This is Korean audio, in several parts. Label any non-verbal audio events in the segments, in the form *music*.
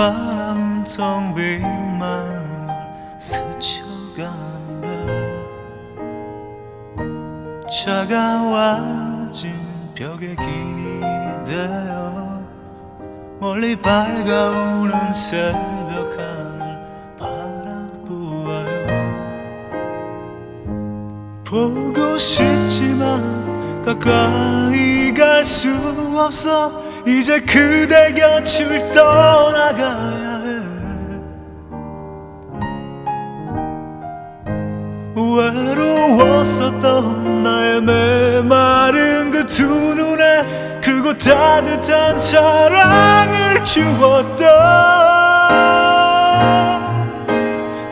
바람은 텅 빈 마음을 스쳐가는데 차가워진 벽에 기대어 멀리 밝아오는 새벽 하늘 바라보아요. 보고 싶지만 가까이 갈 수 없어 이제 그대 곁을 떠나가야 해. 외로웠었던 나의 메마른 그 두 눈에 크고 따뜻한 사랑을 주었던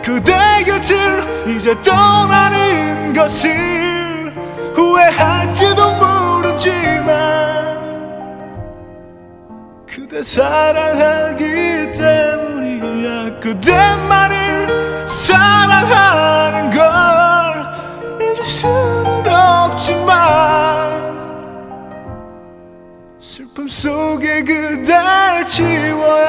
그대 곁을 이제 떠나는 것을 후회할지도 사랑하기 때문이야 그대만을 사랑하는 걸 잊을 수는 없지만 슬픔 속에 그댈 지워야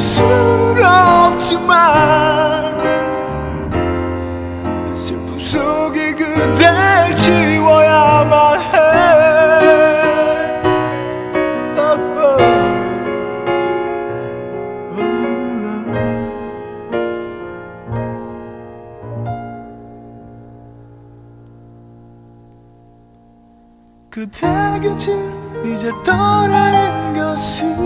수는 없지만 슬픔 속에 그댈 지워야만 해 oh, oh. 그대 곁을 이제 떠나는 것을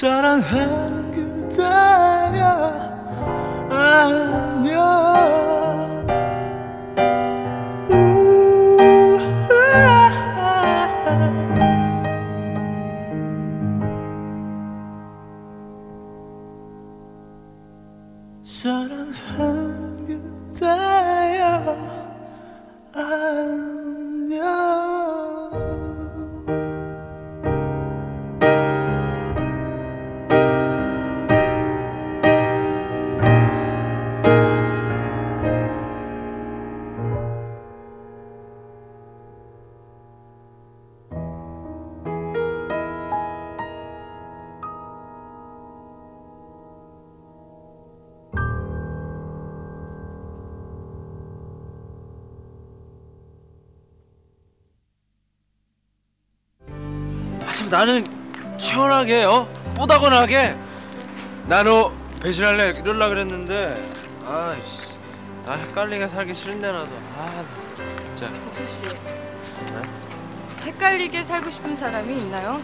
사랑하는 나는 시원하게 어 뽀다곤하게 나너 배신할래 이럴라 그랬는데 아이씨 나 헷갈리게 살기 싫은데 나도 아 진짜 국수 씨. 헷갈리게 살고 싶은 사람이 있나요?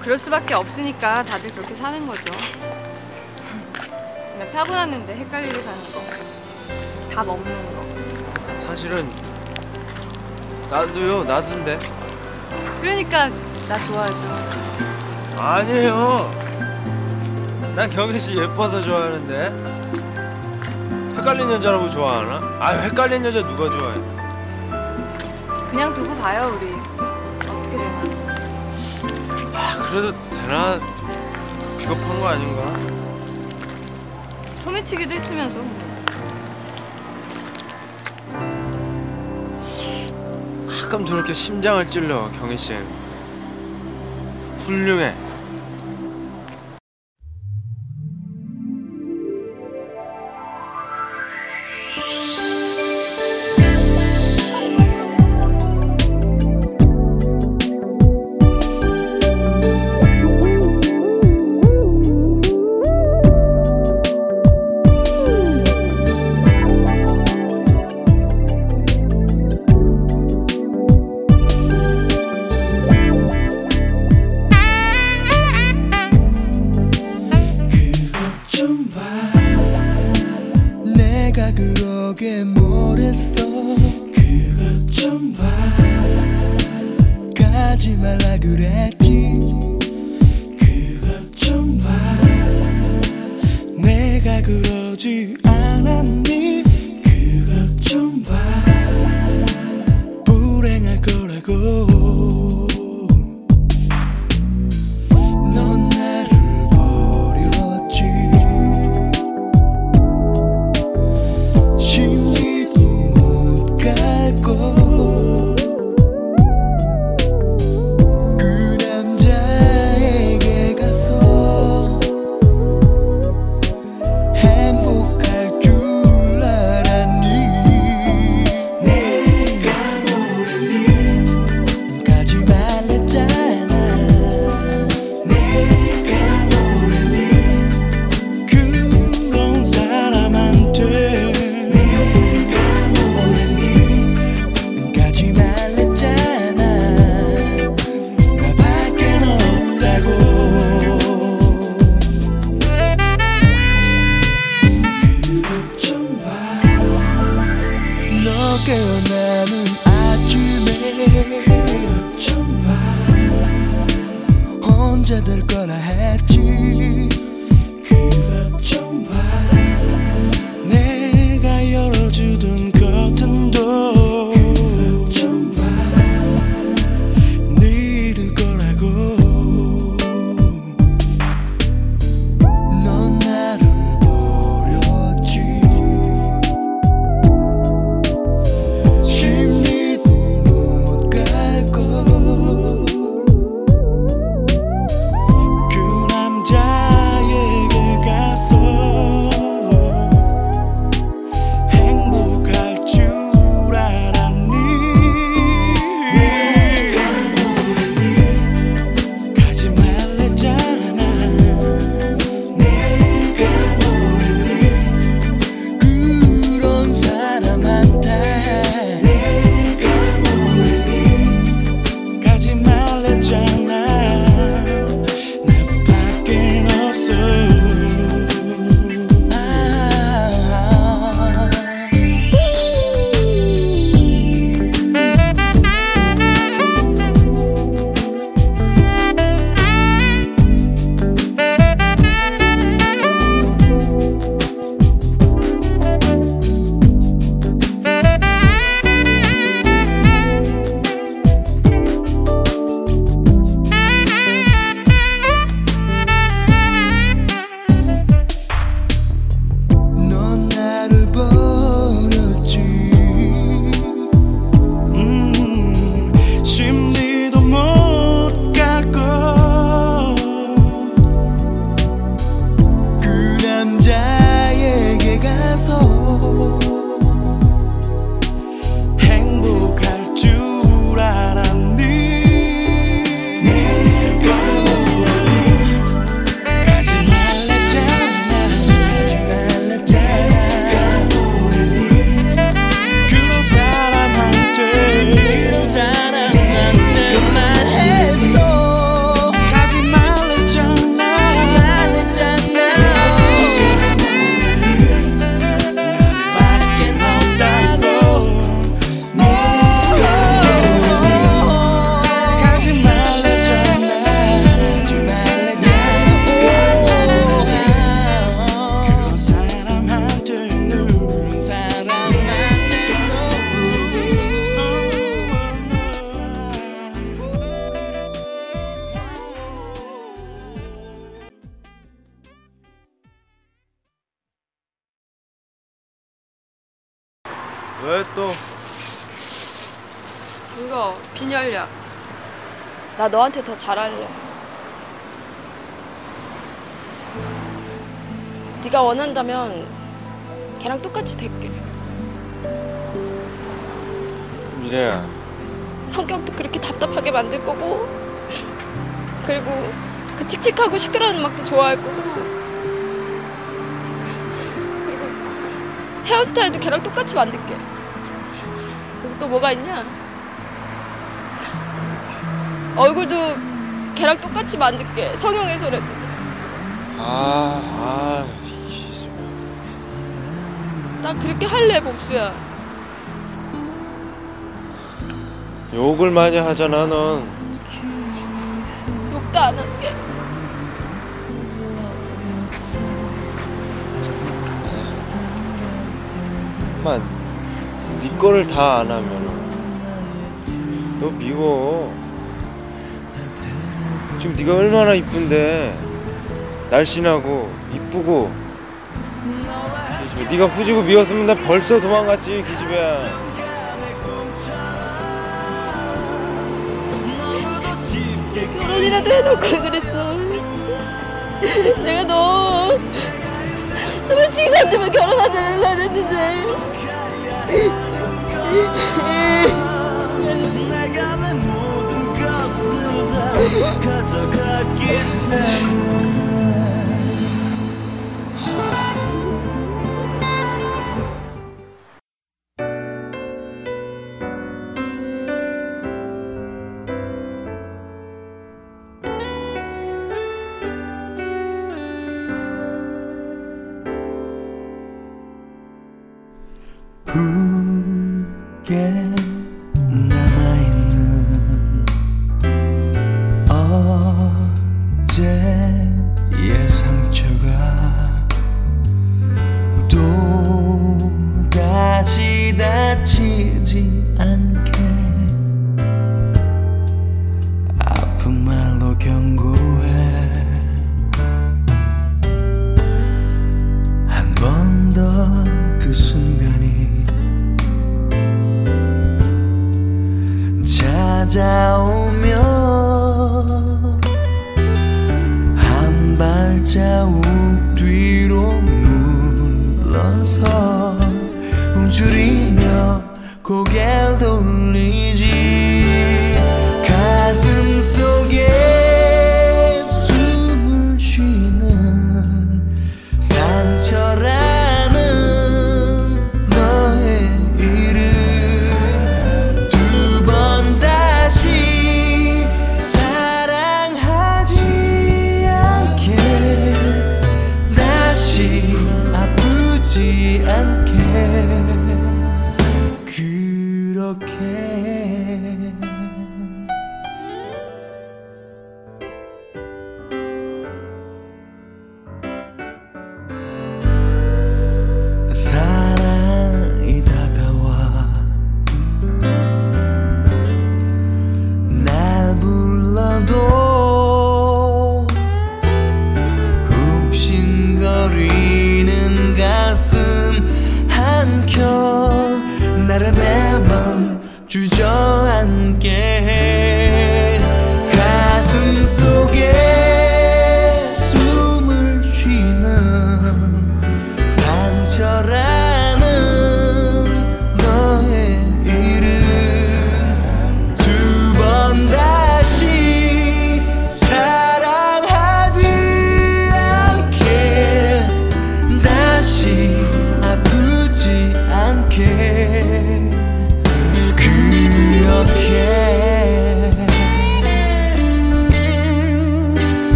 그럴 수밖에 없으니까 다들 그렇게 사는 거죠. 그냥 타고났는데 헷갈리게 사는 거. 답 없는 거. 사실은 나도요 나도인데 그러니까 나 좋아하죠. 아니에요 난 경희 씨 예뻐서 좋아하는데 헷갈린 여자라고 좋아하나? 아유 헷갈린 여자 누가 좋아해 그냥 두고 봐요 우리. 어떻게 되나. 아 그래도 되나 비겁한 거 아닌가? 소매치기도 했으면서 뭐. 가끔 저렇게 심장을 찔러 경희 씨 훌륭해 또? 이거 빈혈약. 나 너한테 더 잘할래. 네가 원한다면 걔랑 똑같이 될게. 미래야. 성격도 그렇게 답답하게 만들 거고 그리고 그 칙칙하고 시끄러운 음악도 좋아할 거고 그리고 헤어스타일도 걔랑 똑같이 만들게. 또 뭐가 있냐? 얼굴도 걔랑 똑같이 만들게. 성형해서라도. 아, 아, 이나 그렇게 할래, 복수야. 욕을 많이 하잖아, 넌. 욕도 안 할게. 만, 네 거를 다 안 하면 너 미워. 지금 네가 얼마나 이쁜데 날씬하고 이쁘고 네가 후지고 미웠으면 나 벌써 도망갔지 기집애야 결혼이라도 해놓을 걸 그랬어. 내가 너 소매치기한테만 결혼하자 그랬는데. 내가 내 모든 것을 다 가져갔기 때문에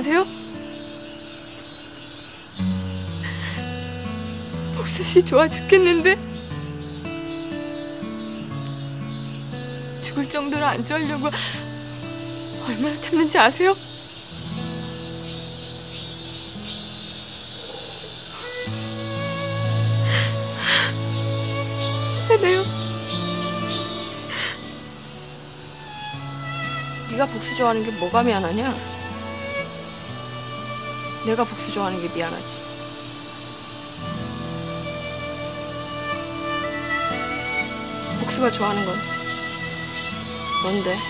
아세요? 복수 씨 좋아 죽겠는데 죽을 정도로 안 좋아하려고 얼마나 참는지 아세요? 해내요. 네가 복수 좋아하는 게 뭐가 미안하냐? 내가 복수 좋아하는 게 미안하지. 복수가 좋아하는 건 뭔데?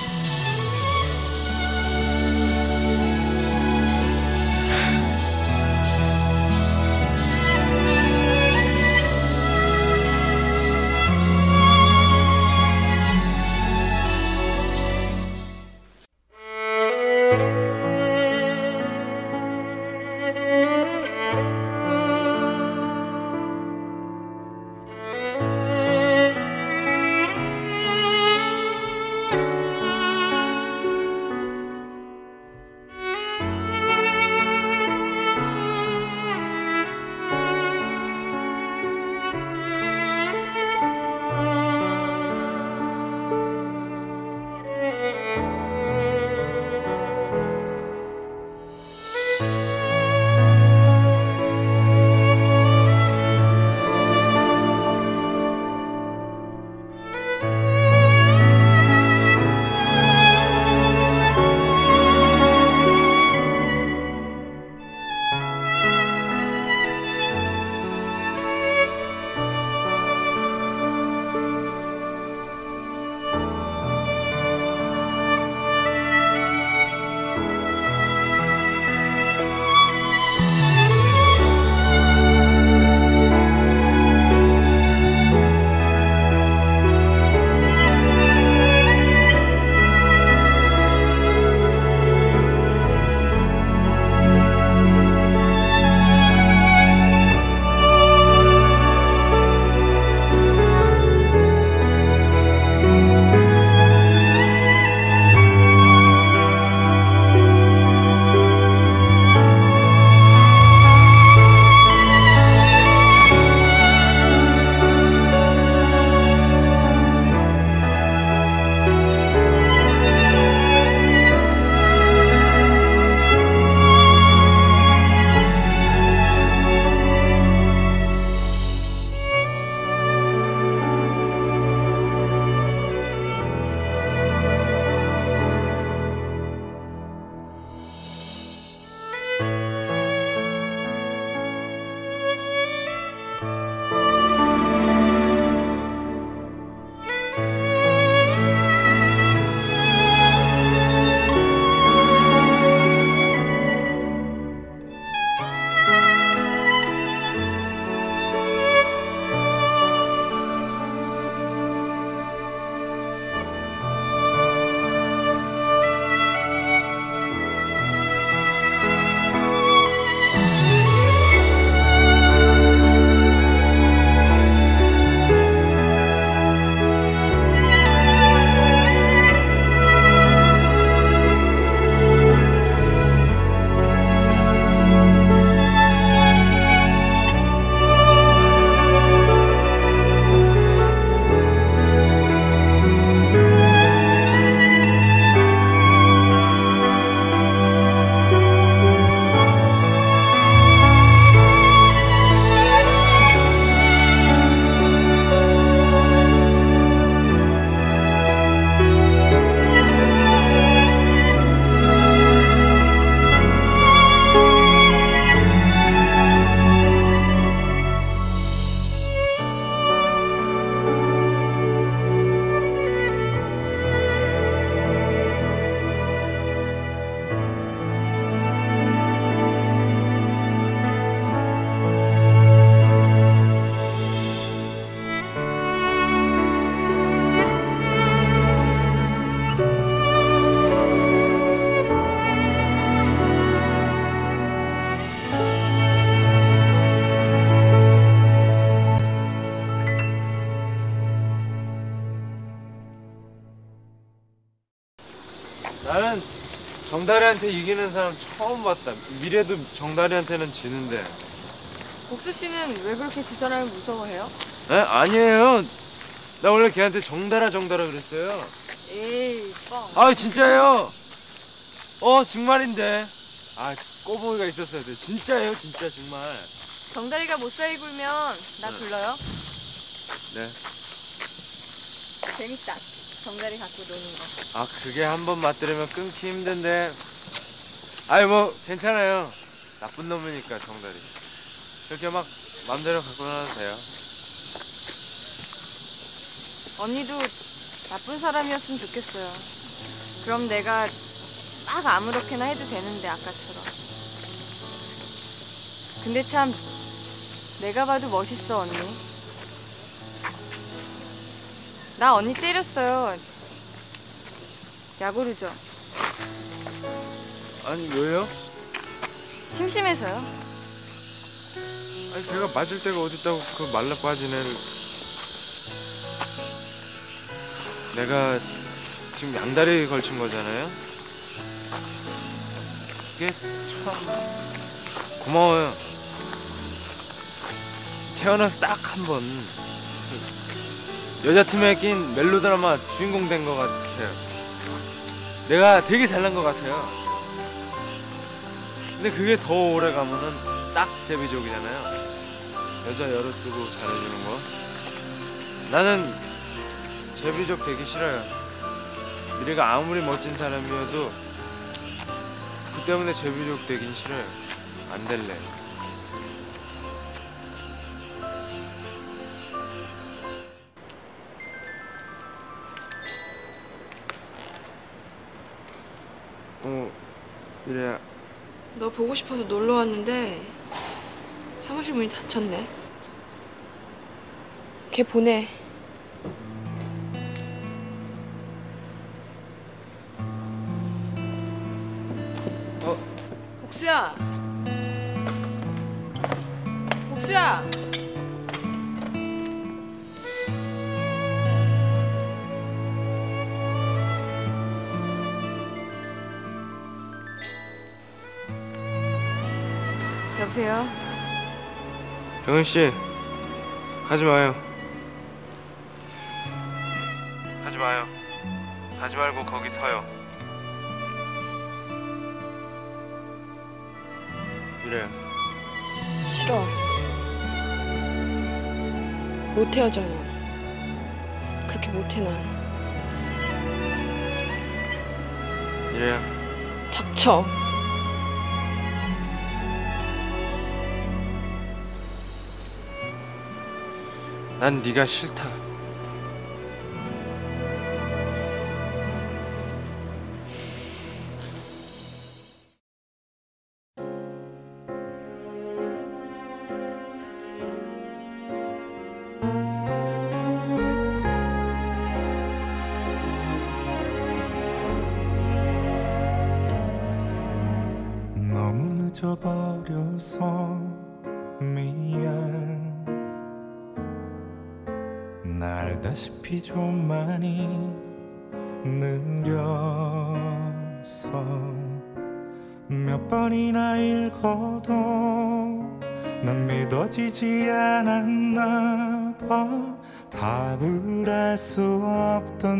정다리한테 이기는 사람 처음 봤다. 미래도 정다리한테는 지는데. 복수 씨는 왜 그렇게 그 사람을 무서워해요? 에? 아니에요. 나 원래 걔한테 정다라 정다라 그랬어요. 에이 뻥. 아 진짜예요. 어 정말인데. 아 꼬부기가 있었어야 돼. 진짜예요 진짜 정말. 정다리가 못 살이 굴면 나 네. 불러요? 네. 재밌다. 정다리 갖고 노는 거. 아 그게 한번 맛들으면 끊기 힘든데. 아이 뭐 괜찮아요. 나쁜 놈이니까 정다리. 그렇게 막 맘대로 갖고 놀아도 돼요. 언니도 나쁜 사람이었으면 좋겠어요. 그럼 내가 막 아무렇게나 해도 되는데 아까처럼. 근데 참 내가 봐도 멋있어 언니. 나 언니 때렸어요. 야구르죠. 아니 왜요? 심심해서요. 아니 걔가 맞을 데가 어딨다고 그 말라 빠진 애를 내가 지금 양다리 걸친 거잖아요? 그게 참 고마워요. 태어나서 딱 한 번. 여자 팀에 낀 멜로드라마 주인공 된 것 같아요. 내가 되게 잘난 것 같아요 근데 그게 더 오래 가면은 딱 제비족이잖아요. 여자 열어 뜨고 잘해주는 거. 나는 제비족 되기 싫어요. 미래가 아무리 멋진 사람이어도 그 때문에 제비족 되긴 싫어요. 안 될래. 어, 미래야. 너 보고 싶어서 놀러 왔는데 사무실 문이 닫혔네. 걔 보내. 어, 복수야. 복수야. 여보세요. 경은 씨, 가지 마요. 가지 마요. 가지 말고 거기 서요. 미래야, 싫어. 못 헤어져 넌. 그렇게 못해 난. 미래야. 닥쳐. 난 네가 싫다.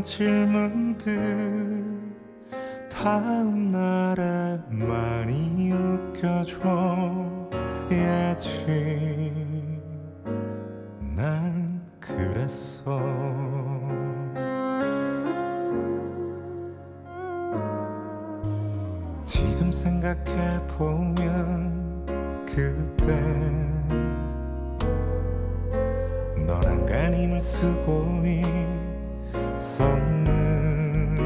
질문들 다음 날에 많이 웃겨줘야지 난 그랬어 지금 생각해보면 그때 너랑 간힘을 쓰고 있 었는데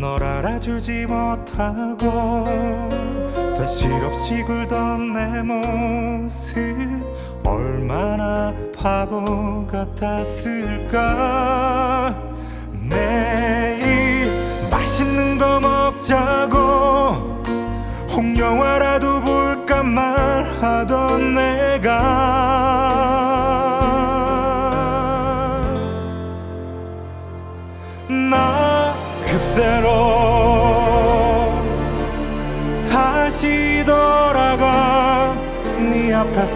널 알아주지 못하고 다 실없이 굴던 내 모습 얼마나 바보 같았을까? 내일 맛있는 거 먹자고 홍영화라도 볼까 말하던 내가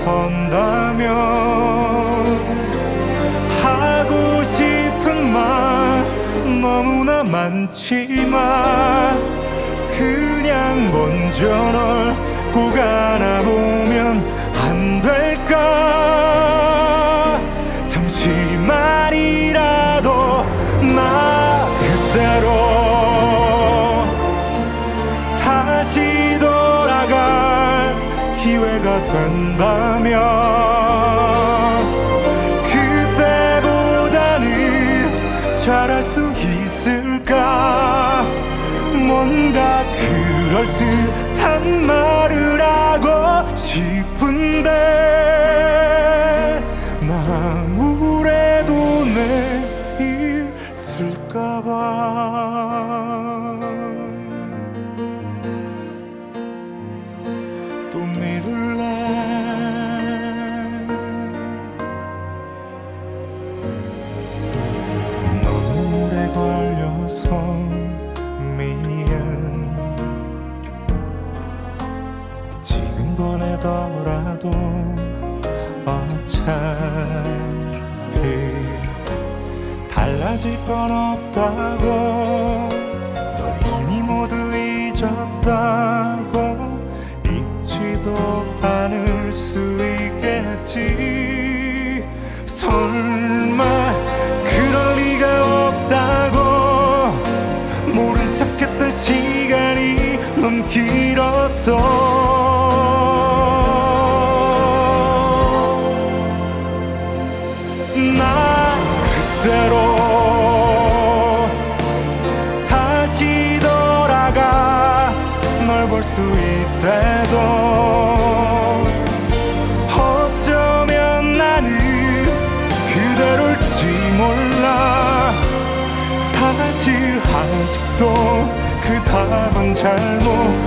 선다면 하고 싶은 말 너무나 많지만 그냥 먼저 널 꼭 안아보면 건 없다고. 널 이미 모두 잊었다고. 잊지도 않을 수 있겠지. 설마 그럴 리가 없다고. 모른 척했던 시간이 넘 길었어 잘못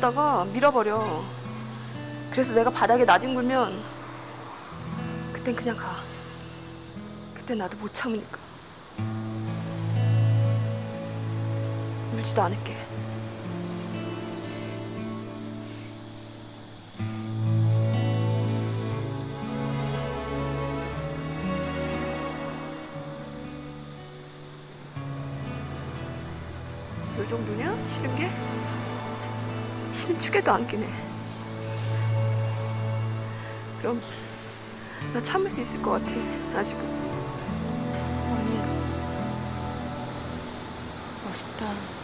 바꾸다가 밀어버려. 그래서 내가 바닥에 나뒹굴면 그땐 그냥 가. 그땐 나도 못 참으니까. 울지도 않을게. 요 정도냐? 싫은 게? 신이 축에도 안 끼네. 그럼 나 참을 수 있을 것 같아. 아직은. 언니 멋있다.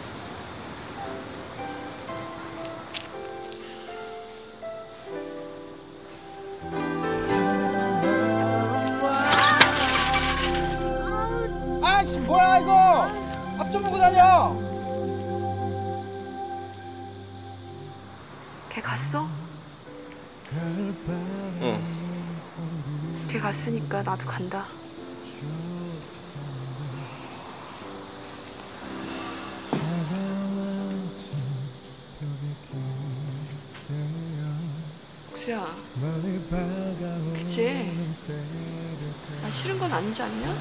갔어? 응. 걔 갔으니까 나도 간다. 국수야, 그치? 나 싫은 건 아니지 않냐?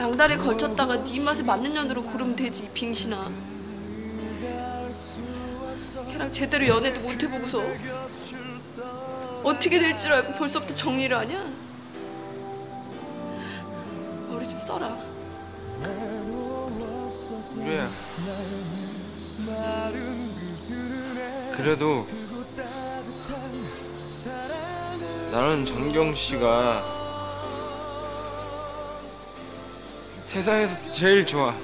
양다리 걸쳤다가 네 맛에 맞는 년으로 고르면 되지, 이 빙신아. 제대로 연애도 못 해보고서 어떻게 될 줄 알고 벌써부터 정리를 하냐? 머리 좀 써라. 그래. 그래도 나는 정경 씨가 세상에서 제일 좋아.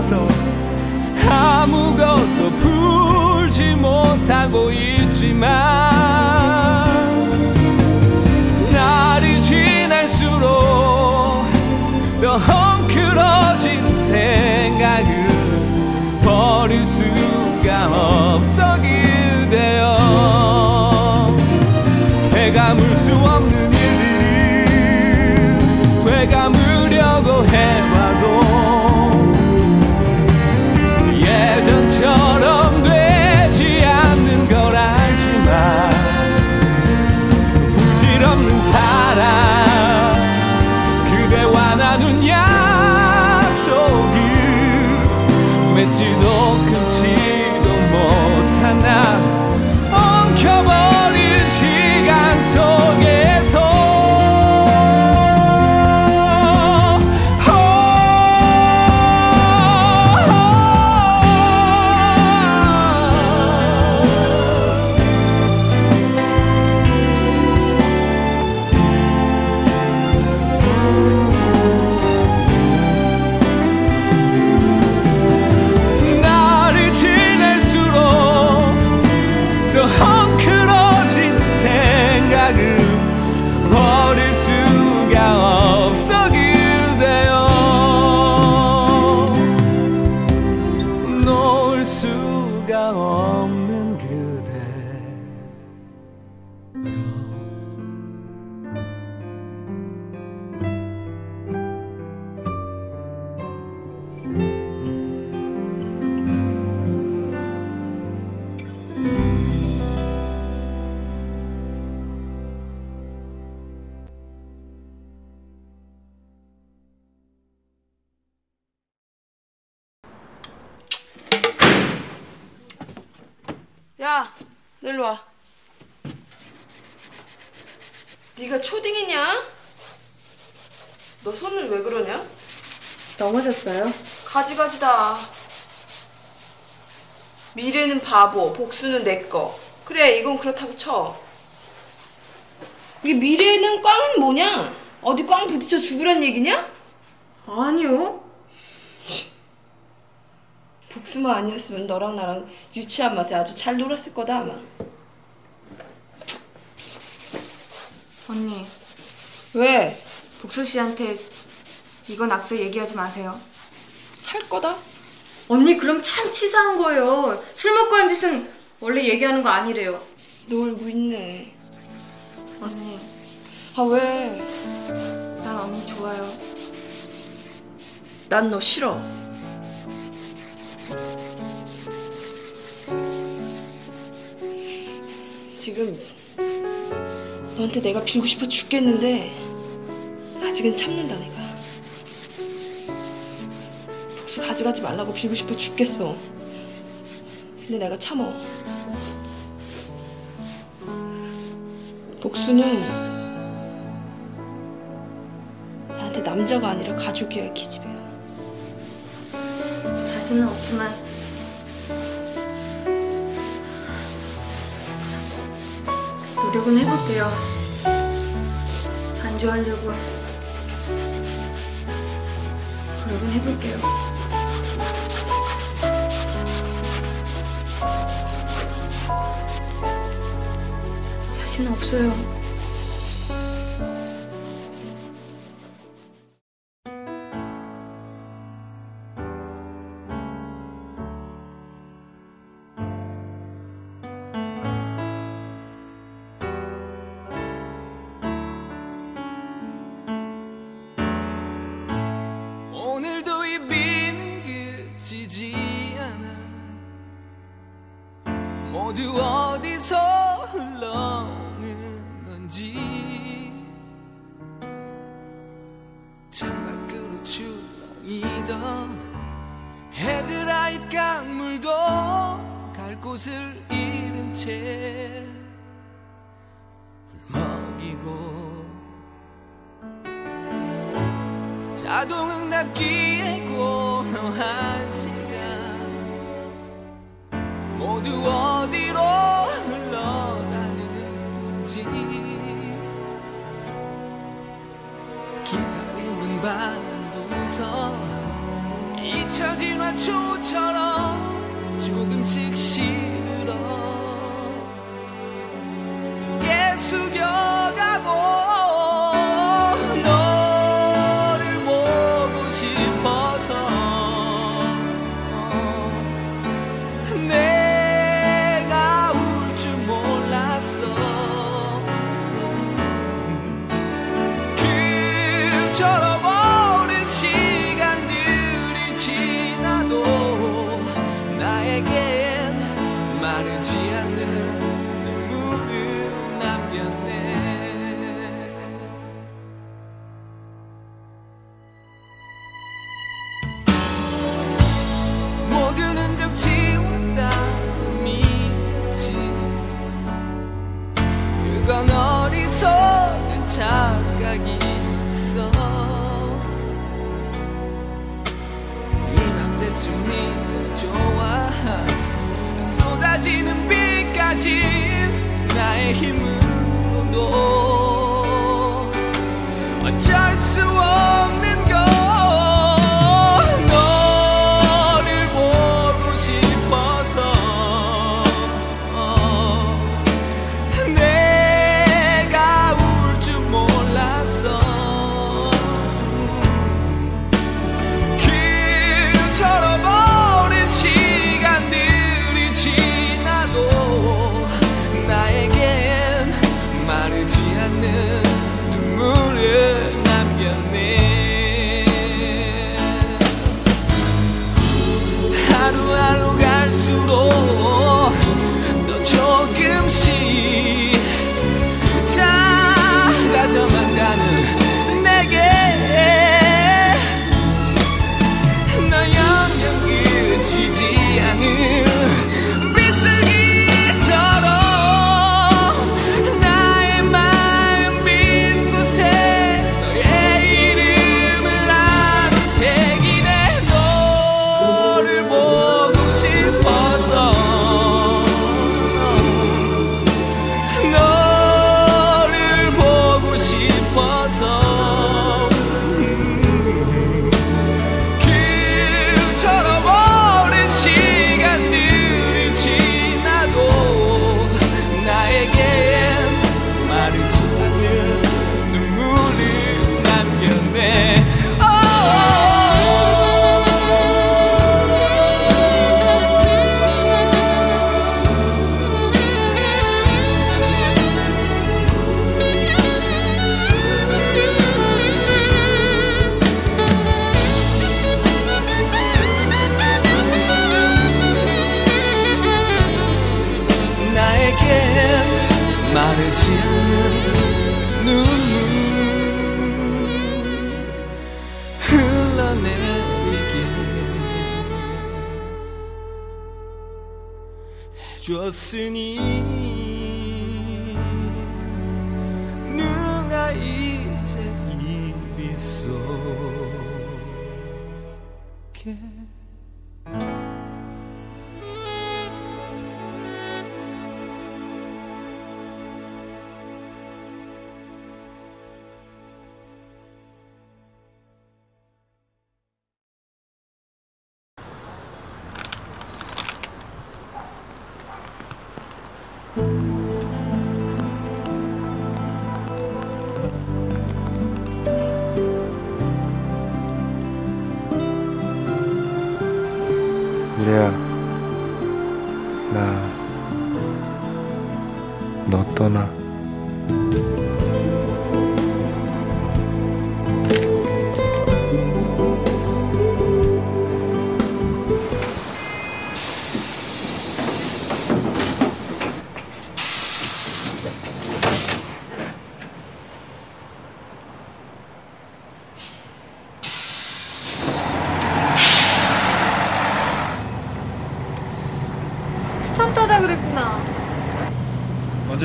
남아서 아무것도 풀지 못하고 있지만 날이 지날수록 더 헝클어진 생각을 버릴 수가 없어 그대여 되감을 수 없는 넘어졌어요? 가지가지다. 미래는 바보, 복수는 내 거. 그래, 이건 그렇다고 쳐. 이게 미래는 꽝은 뭐냐? 어디 꽝 부딪혀 죽으란 얘기냐? 아니요. 복수만 아니었으면 너랑 나랑 유치한 맛에 아주 잘 놀았을 거다 아마. 언니, 왜? 복수 씨한테 이건 악서 얘기하지 마세요. 할 거다. 언니 그럼 참 치사한 거예요. 술 먹고 한 짓은 원래 얘기하는 거 아니래요. 놀고 있네. 언니, 아 왜? 난 언니 좋아요. 난 너 싫어. 지금 너한테 내가 빌고 싶어 죽겠는데 아직은 참는다 내가. 복수 가져가지 말라고 빌고 싶어 죽겠어. 근데 내가 참어. 복수는 나한테 남자가 아니라 가족이야 기집애야. 자신은 없지만 노력은 해볼게요. 안 좋아하려고 노력은 해볼게요. 자신 없어요.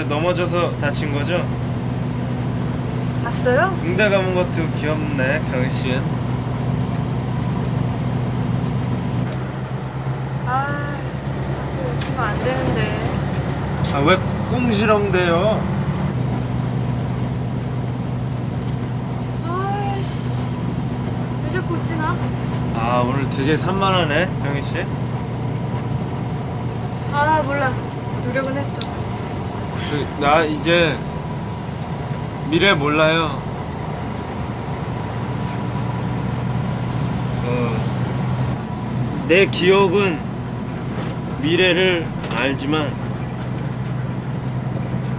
넘어져서 다친 거죠? 봤어요? 군대 가본 것도 귀엽네 경희 씨는 아, 자꾸 오시면 안 되는데. 아 왜 꽁시렁대요 아이씨, 왜 자꾸 웃지 나? 아 오늘 되게 산만하네 경희 씨 아, 몰라. 노력은 했어. 그, 나 이제 미래 몰라요. 어, 내 기억은 미래를 알지만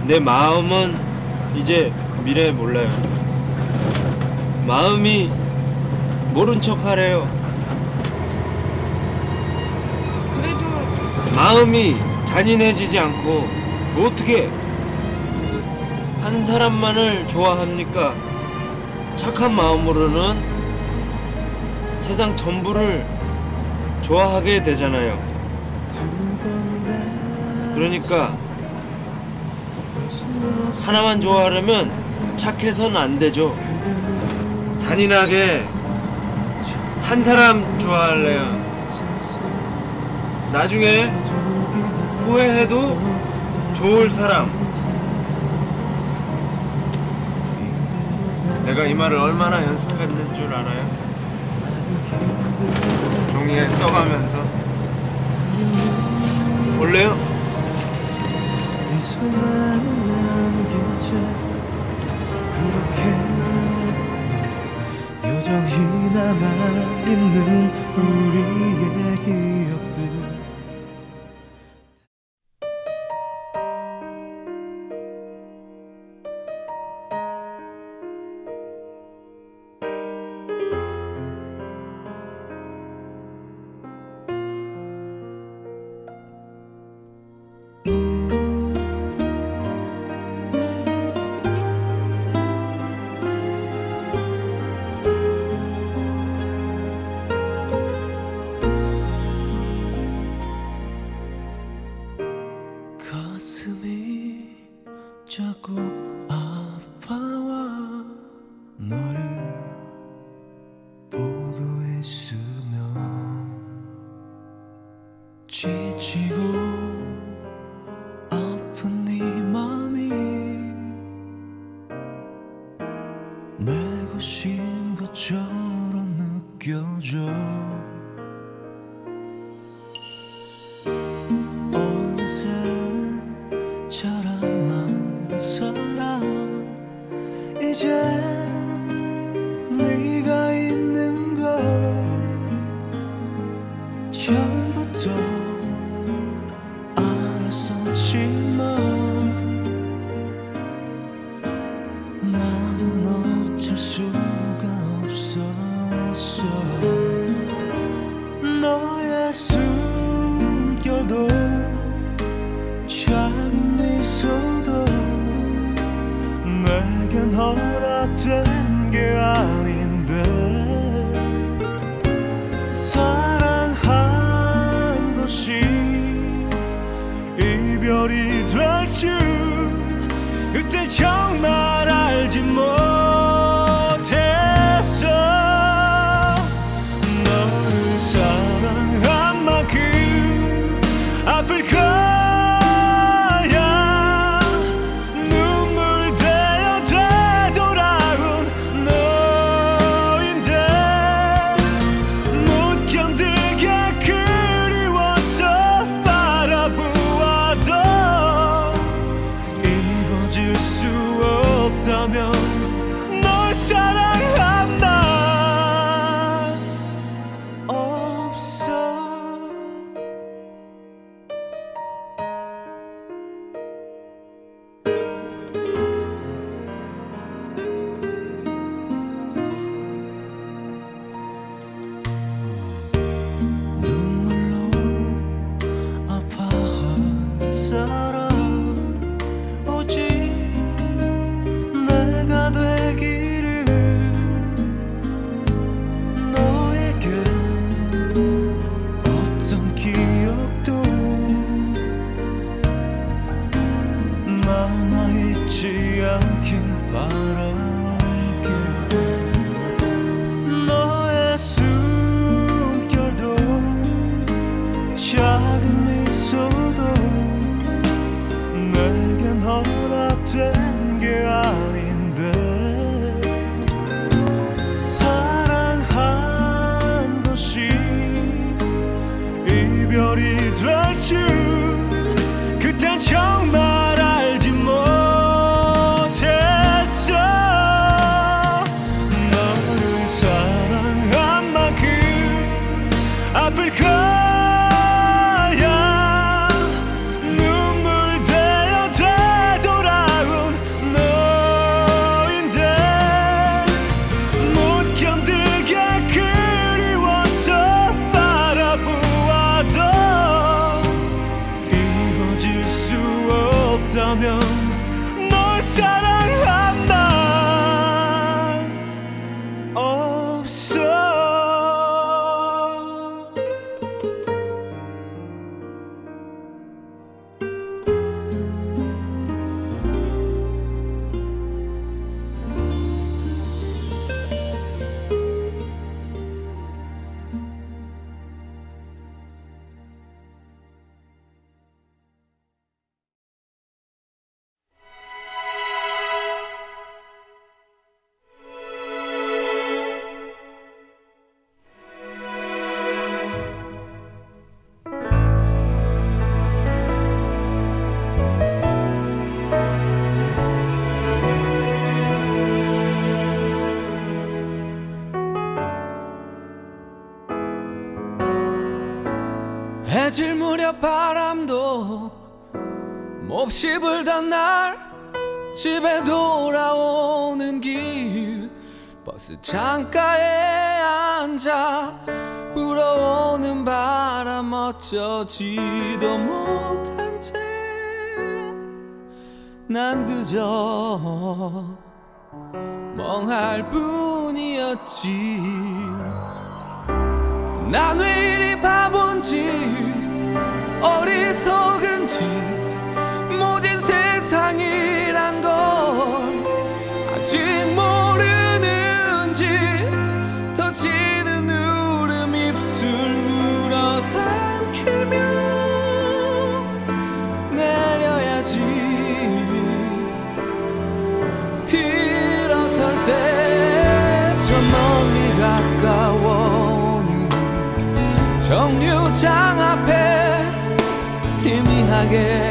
내 마음은 이제 미래 몰라요. 마음이 모른 척 하래요. 그래도 마음이 잔인해지지 않고 어떻게 한 사람만을 좋아합니까? 착한 마음으로는 세상 전부를 좋아하게 되잖아요. 그러니까 하나만 좋아하려면 착해서는 안 되죠. 잔인하게 한 사람 좋아할래요. 나중에 후회해도 좋을 사람. 내가 이 말을 얼마나 연습했는 줄 알아요? 종이에 써가면서. 원래요? 여전히 남아있는 우리의 기억들 저 바람도 몹시 불던 날 집에 돌아오는 길. 버스 창가에 앉아 불어오는 바람 어쩌지도 못한 채 난 그저 멍할 뿐이었지. 난 왜 이리 바본지 어리석은지 again.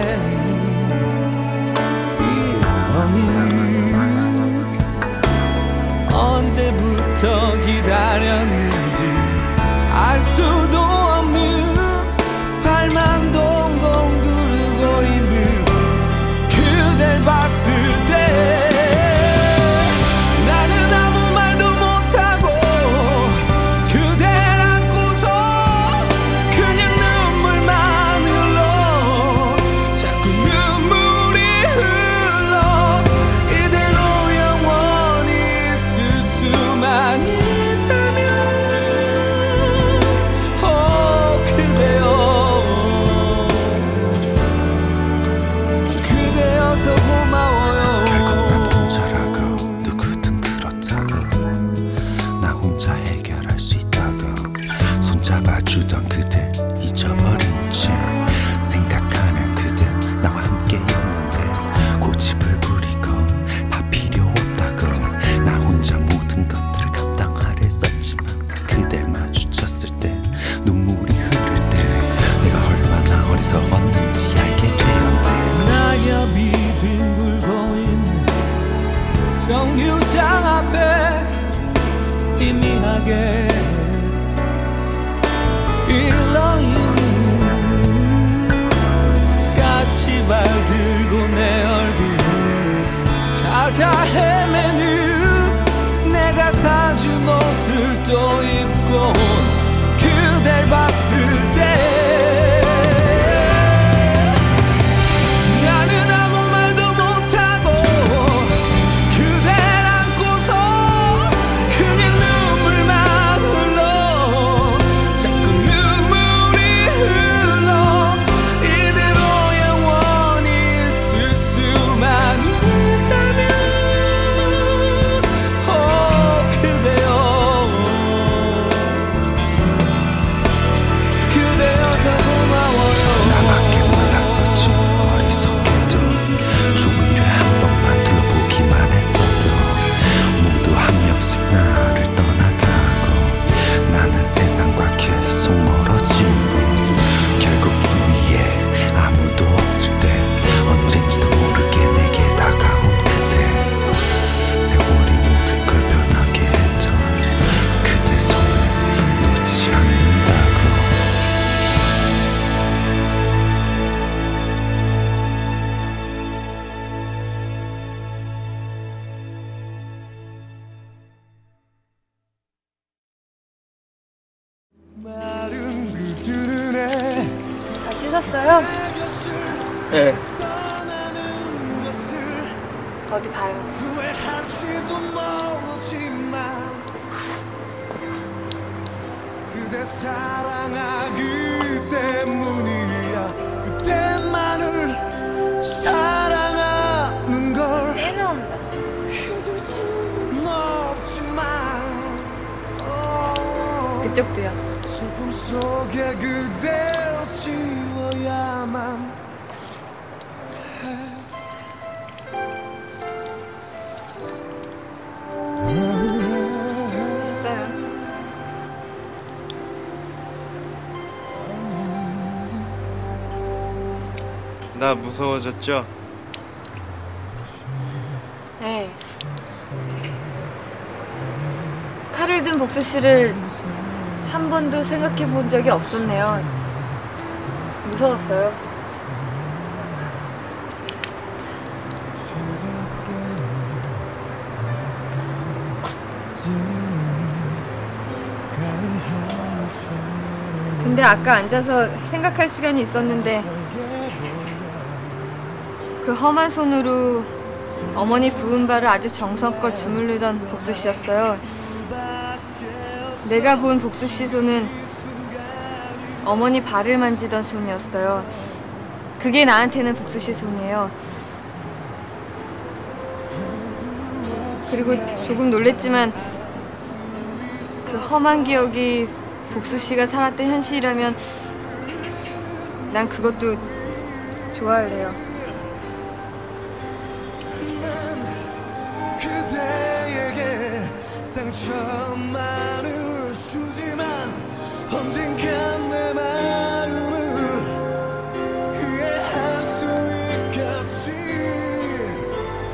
무서워졌죠? 네. 칼을 든 복수 씨를 한 번도 생각해 본 적이 없었네요. 무서웠어요. 근데 아까 앉아서 생각할 시간이 있었는데 그 험한 손으로 어머니 부은 발을 아주 정성껏 주물르던 복수 씨였어요. 내가 본 복수 씨 손은 어머니 발을 만지던 손이었어요. 그게 나한테는 복수 씨 손이에요. 그리고 조금 놀랬지만 그 험한 기억이 복수 씨가 살았던 현실이라면 난 그것도 좋아할래요. 상처만을 주지만 언젠간 내 마음을 이해할 수 있겠지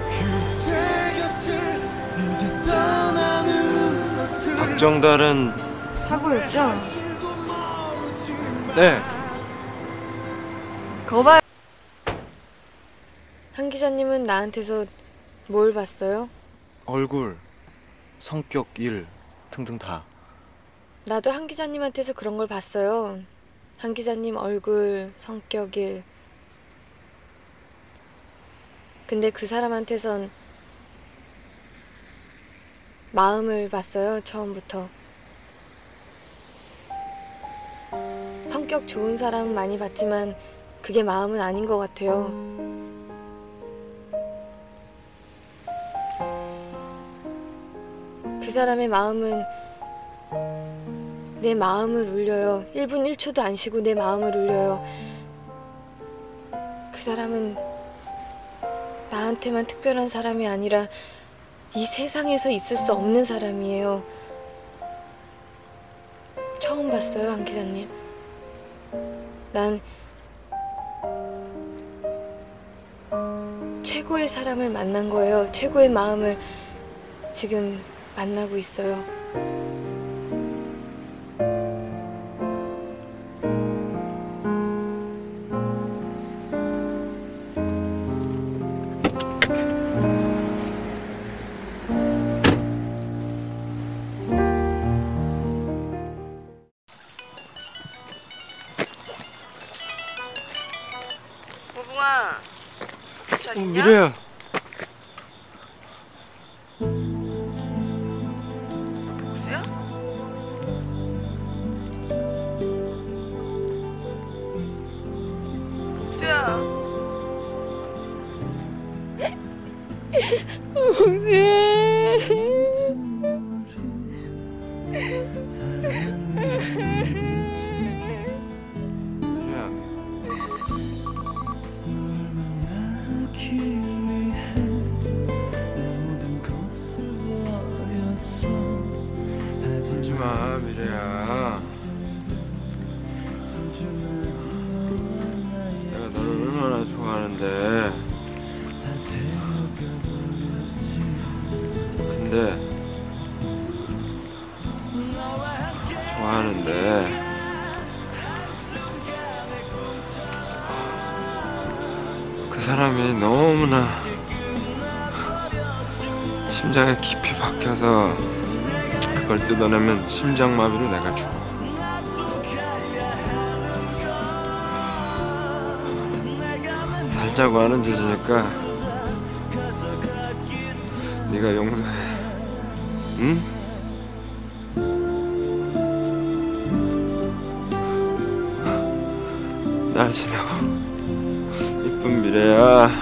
그대 곁을 이제 떠나는 것을 박정달은 사고였죠? 네. 거봐. 한 기자님은 나한테서 뭘 봤어요? 얼굴, 성격, 일 등등 다. 나도 한 기자님한테서 그런 걸 봤어요. 한 기자님 얼굴, 성격, 일. 근데 그 사람한테선 마음을 봤어요, 처음부터. 성격 좋은 사람 많이 봤지만 그게 마음은 아닌 것 같아요. 그 사람의 마음은 내 마음을 울려요. 1분 1초도 안 쉬고 내 마음을 울려요. 그 사람은 나한테만 특별한 사람이 아니라 이 세상에서 있을 수 없는 사람이에요. 처음 봤어요, 한 기자님. 난 최고의 사람을 만난 거예요. 최고의 마음을 지금 만나고 있어요. 마, 미래야. 내가 너를 얼마나 좋아하는데. 근데 좋아하는데 그 사람이 너무나 심장에 깊이 박혀서 그걸 뜯어내면 심장마비로 내가 죽어. 살자고 하는 짓이니까 네가 용서해. 응? 날 지나고 이쁜 미래야.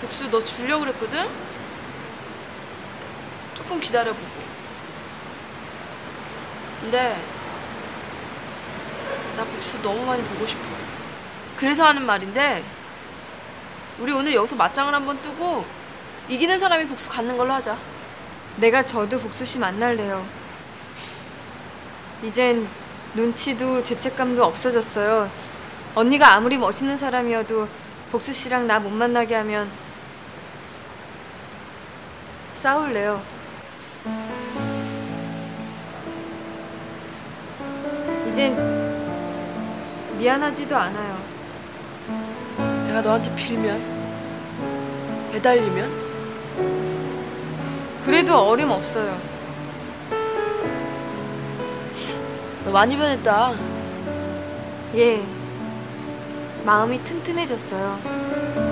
복수 너 주려고 그랬거든? 조금 기다려보고. 근데 나 복수 너무 많이 보고 싶어. 그래서 하는 말인데 우리 오늘 여기서 맞짱을 한번 뜨고 이기는 사람이 복수 갖는 걸로 하자. 내가 저도 복수 씨 만날래요. 이젠 눈치도 죄책감도 없어졌어요. 언니가 아무리 멋있는 사람이어도 복수 씨랑 나 못 만나게 하면 싸울래요. 이젠 미안하지도 않아요. 내가 너한테 빌면 매달리면 그래도 어림없어요. 너 많이 변했다. 예. 마음이 튼튼해졌어요.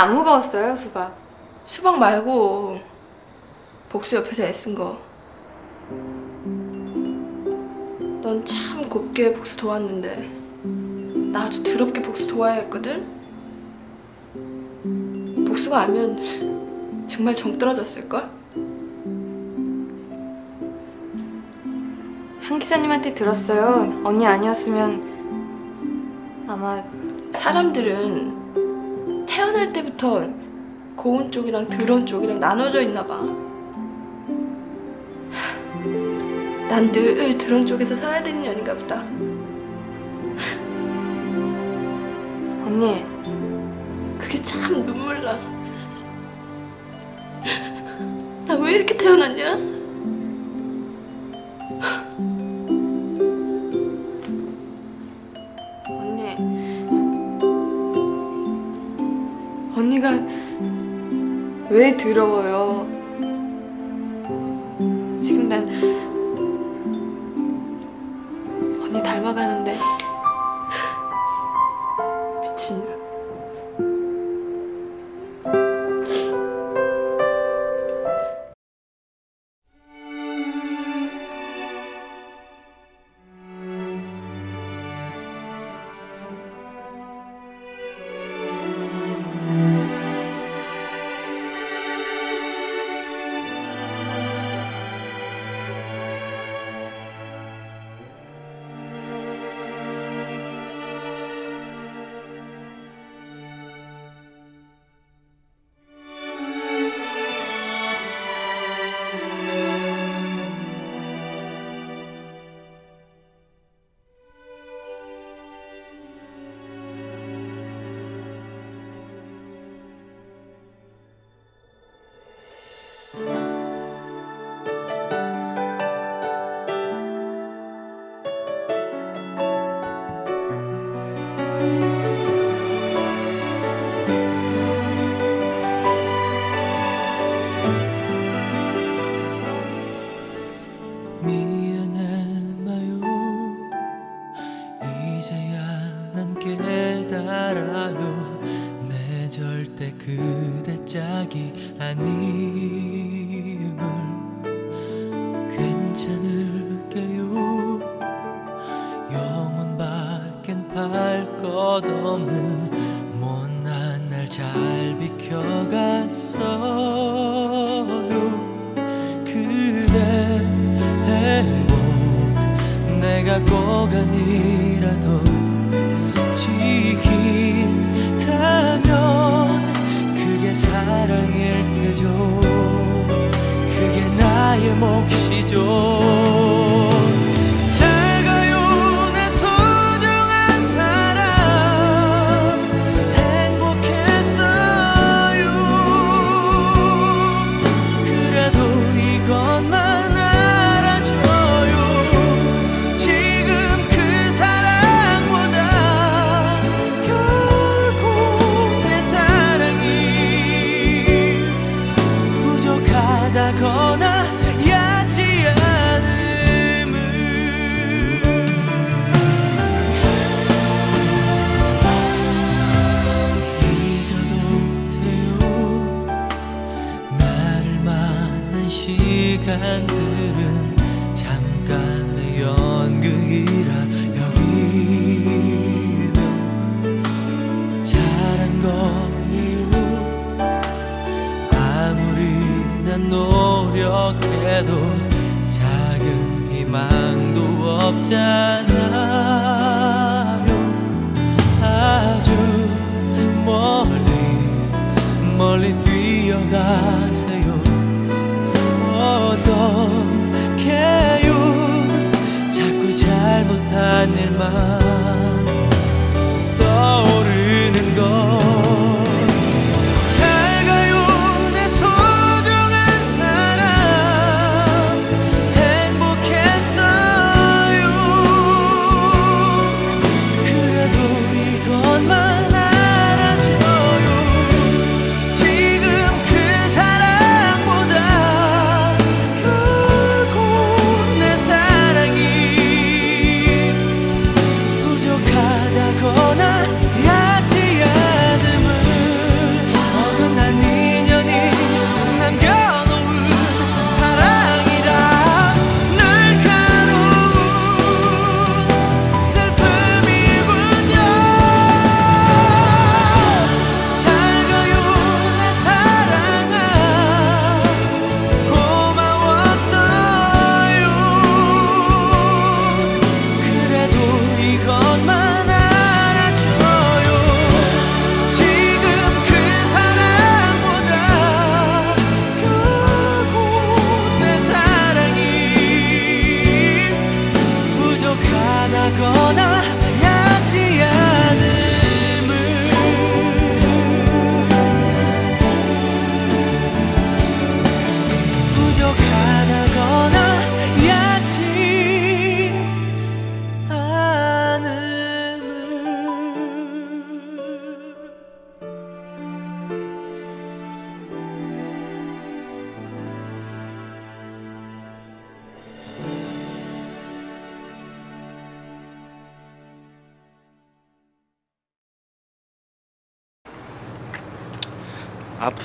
안 무거웠어요, 수박. 수박 말고 복수 옆에서 애쓴 거. 넌 참 곱게 복수 도왔는데 나 아주 더럽게 복수 도와야 했거든. 복수가 알면 정말 정 떨어졌을 걸. 한 기사님한테 들었어요. 언니 아니었으면 아마 사람들은 태어날 때부터 고운 쪽이랑 더러운 쪽이랑 나눠져 있나 봐. 난늘 더러운 쪽에서 살아야 되는 년인가 보다. 언니 그게 참 눈물 나. 나 왜 이렇게 태어났냐? 언니가 왜 더러워요? 지금 난 언니 닮아가는데 미친 년.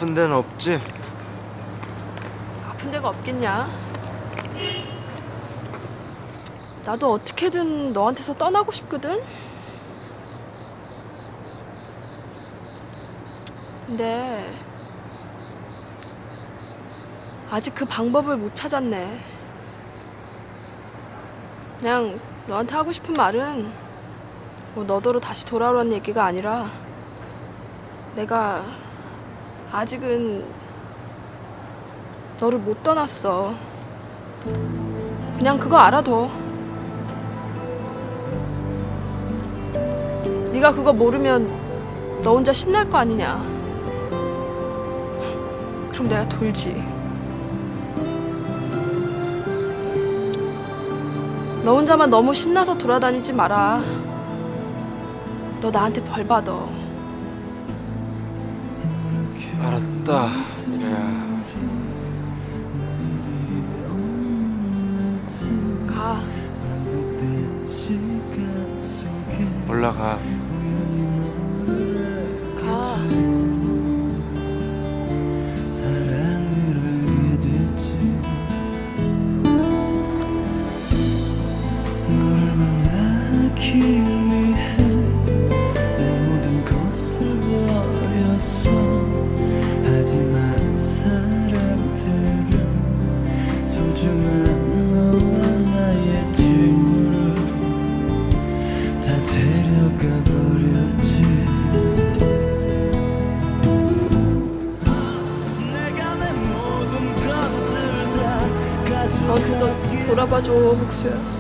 아픈 데는 없지? 아픈 데가 없겠냐? 나도 어떻게든 너한테서 떠나고 싶거든. 근데 아직 그 방법을 못 찾았네. 그냥 너한테 하고 싶은 말은 뭐 너더러 다시 돌아오라는 얘기가 아니라 내가 아직은 너를 못 떠났어. 그냥 그거 알아둬. 네가 그거 모르면 너 혼자 신날 거 아니냐. 그럼 내가 돌지. 너 혼자만 너무 신나서 돌아다니지 마라. 너 나한테 벌 받아. 알았다 미래야 가. 올라가 가. 사랑을 알게 됐지 널 만나기 돌아봐줘, 복수야.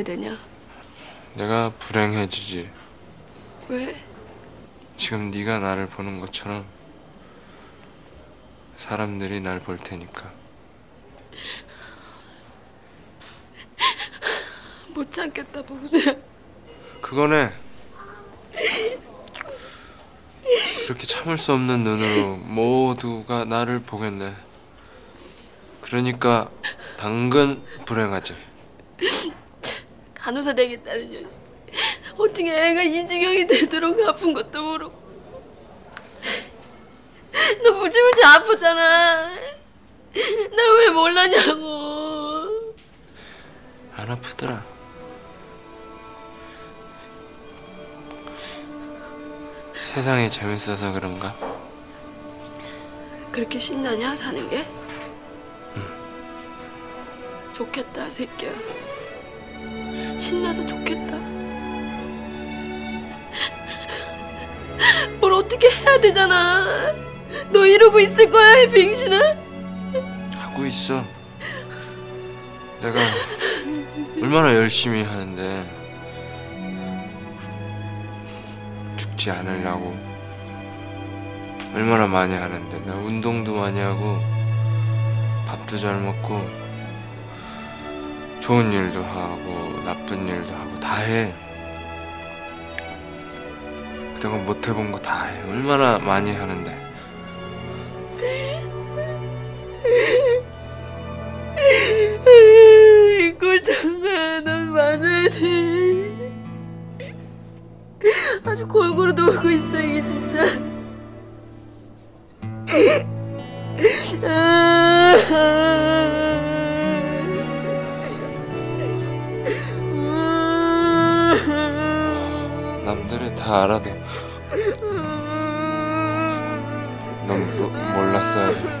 어떻게 되냐? 내가 불행해지지. 왜? 지금 네가 나를 보는 것처럼 사람들이 날 볼 테니까. 못 참겠다 복수야 그거네. 그렇게 참을 수 없는 눈으로 모두가 나를 보겠네. 그러니까 당근 불행하지. 간호사 되겠다는 년이 어떻게 애가 이 지경이 되도록 아픈 것도 모르고 너 무지무지 아프잖아 나 왜 몰랐냐고 안 아프더라. 세상이 재밌어서 그런가? 그렇게 신나냐 사는 게? 좋겠다 새끼야 신나서 좋겠다. 뭘 어떻게 해야 되잖아. 너 이러고 있을 거야 이 빙신아. 하고 있어. 내가 얼마나 열심히 하는데 죽지 않으려고 얼마나 많이 하는데. 내가 운동도 많이 하고 밥도 잘 먹고 좋은 일도 하고 나쁜 일도 하고 다 해. 그동안 못 해본 거 다 해. 얼마나 많이 하는데. 이걸 당해 넌 맞아야 돼 아주 골고루 놀고 있어 이게 진짜 남들이 다 알아도 넌 모, 몰랐어야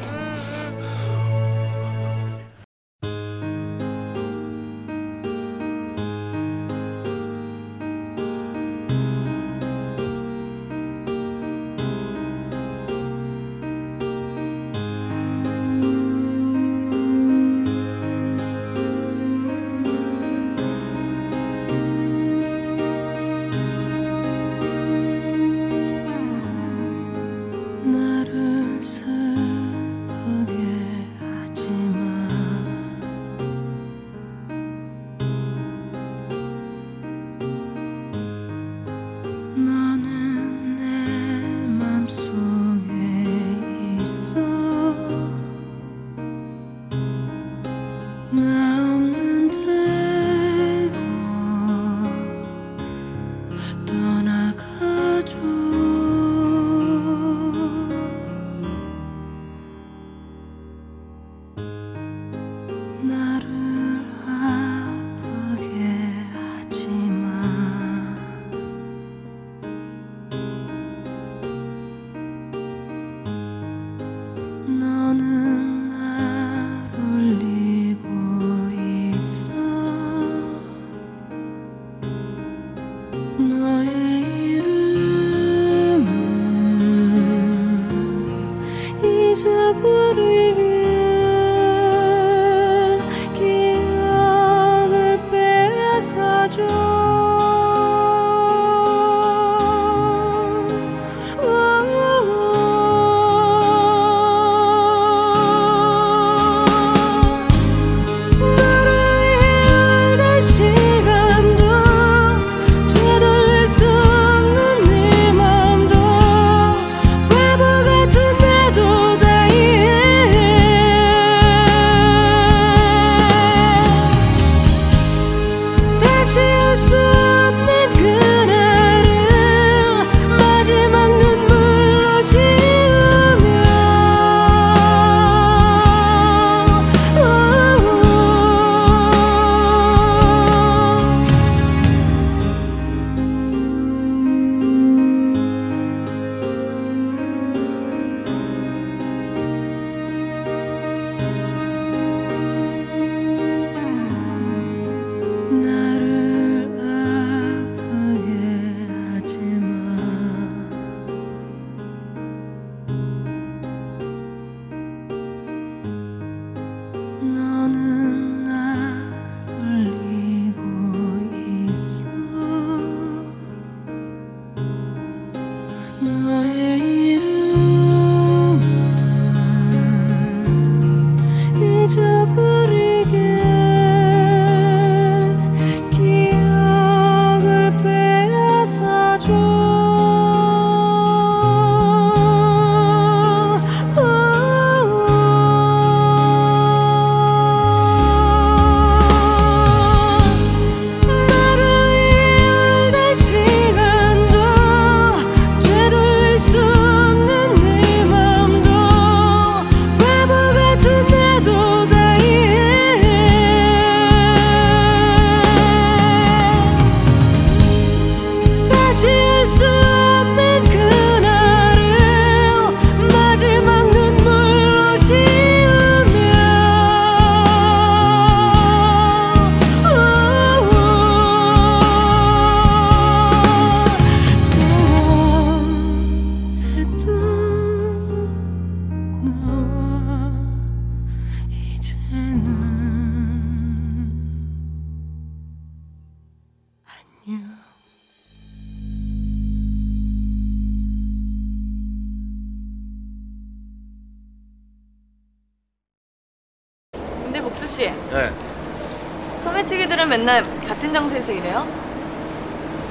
맨날 같은 장소에서 일해요?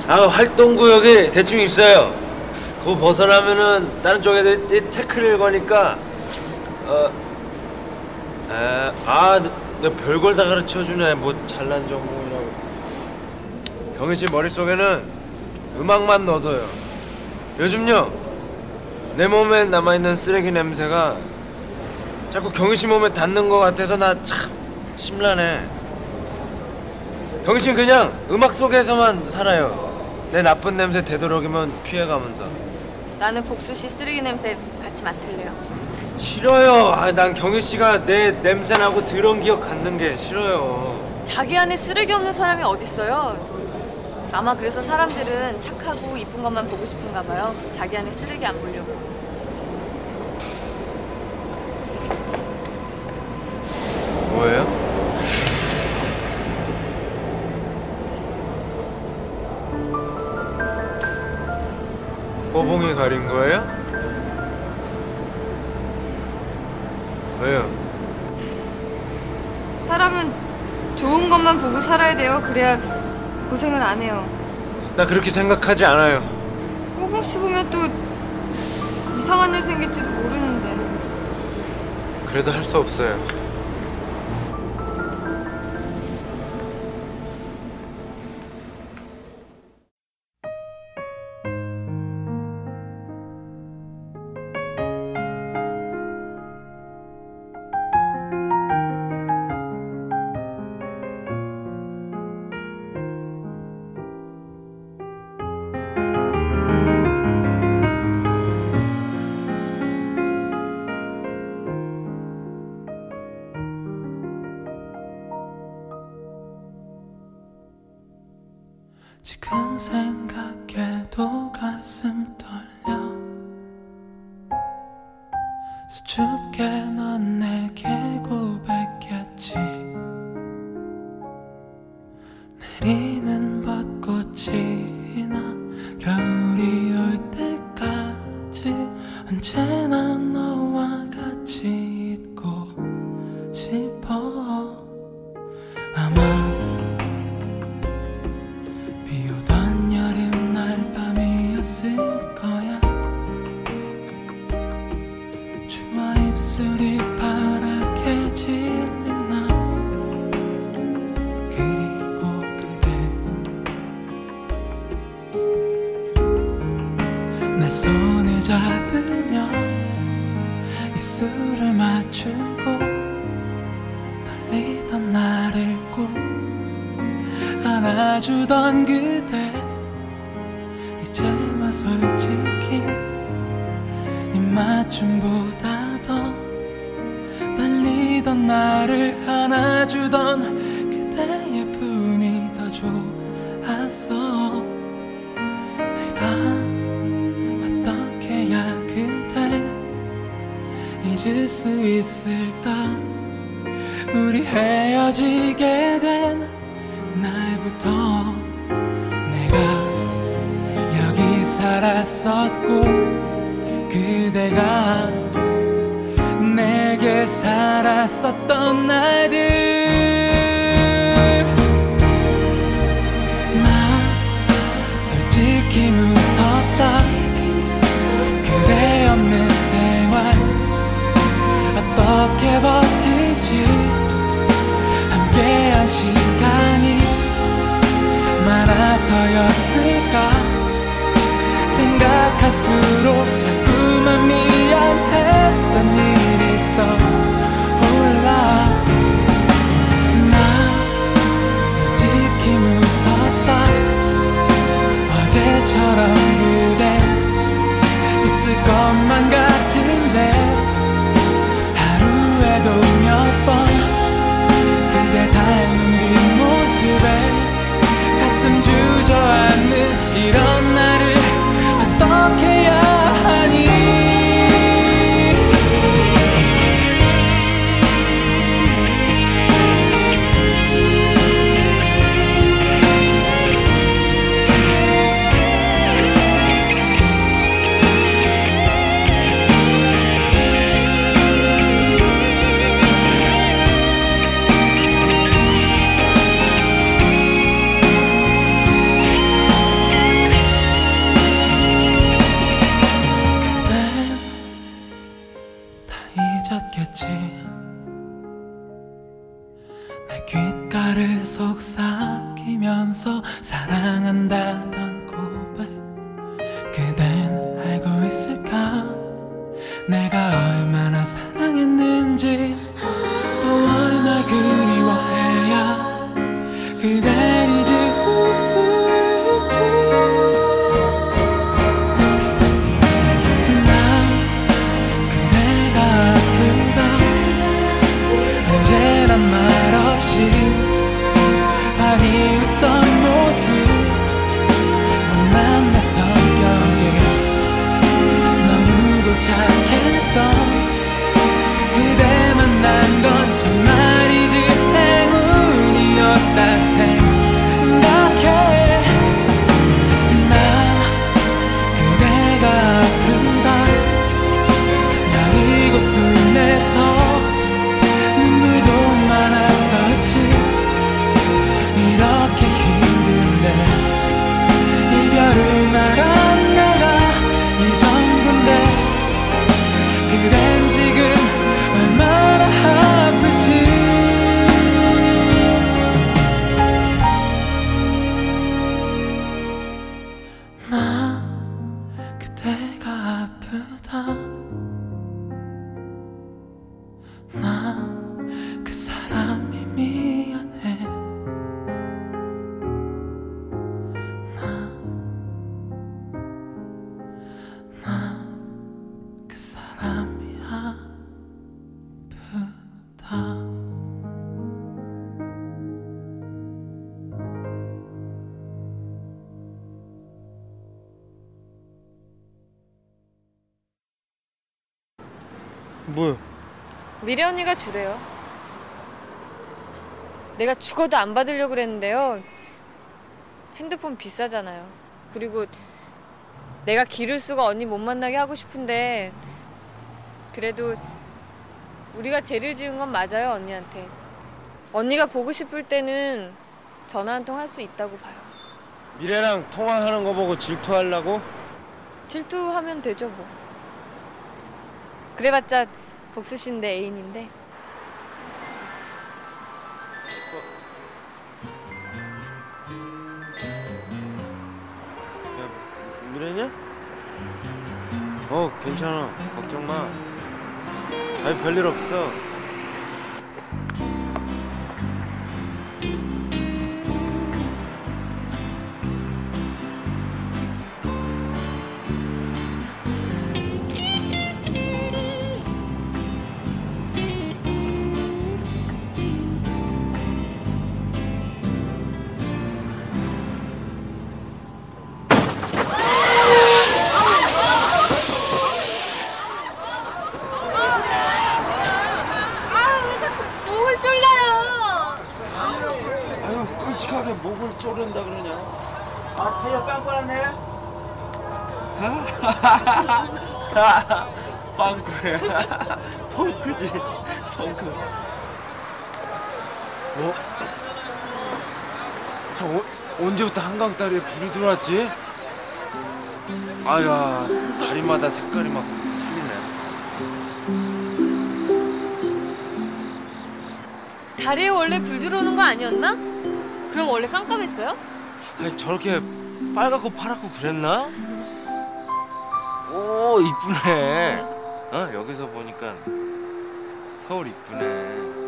아 활동 구역이 대충 있어요. 그거 벗어나면은 다른 쪽에 테- 태클을 거니까 어, 에, 아, 내 별걸 다 가르쳐 주네. 뭐 잘난 전공이라고. 경희 씨 머릿속에는 음악만 넣어둬요. 요즘요. 내 몸에 남아 있는 쓰레기 냄새가 자꾸 경희 씨 몸에 닿는 것 같아서 나 참 심란해. 씨는 그냥 음악 속에서만 살아요. 내 나쁜 냄새 되도록이면 피해가면서. 나는 복수 씨 쓰레기 냄새 같이 맡을래요. 싫어요. 아, 난 경희 씨가 내 냄새 나고 더러운 기억 갖는 게 싫어요. 자기 안에 쓰레기 없는 사람이 어딨어요? 아마 그래서 사람들은 착하고 이쁜 것만 보고 싶은가 봐요. 자기 안에 쓰레기 안 보려고. 뭐예요? 꼬봉이 가린 거예요? 왜요? 사람은 좋은 것만 보고 살아야 돼요. 그래야 고생을 안 해요. 나 그렇게 생각하지 않아요. 꼬붕 씹으면 또 이상한 일 생길지도 모르는데. 그래도 할 수 없어요. 어제처럼 그대 있을 것만 같은데 하루에도 언니가 주래요. 내가 죽어도 안 받으려고 그랬는데요. 핸드폰 비싸잖아요. 그리고 내가 기를 수가 언니 못 만나게 하고 싶은데 그래도 우리가 죄를 지은 건 맞아요 언니한테. 언니가 보고 싶을 때는 전화 한 통 할 수 있다고 봐요. 미래랑 통화하는 거 보고 질투하려고? 질투하면 되죠 뭐. 그래봤자 복수 씨인데 애인인데. 미래냐? 어 괜찮아 걱정 마. 아니 별일 없어. 불이 들어왔지? 아야 다리마다 색깔이 막 틀리네 다리에 원래 불 들어오는 거 아니었나? 그럼 원래 깜깜했어요? 아니 저렇게 빨갛고 파랗고 그랬나? 오 이쁘네 어 여기서 보니까 서울 이쁘네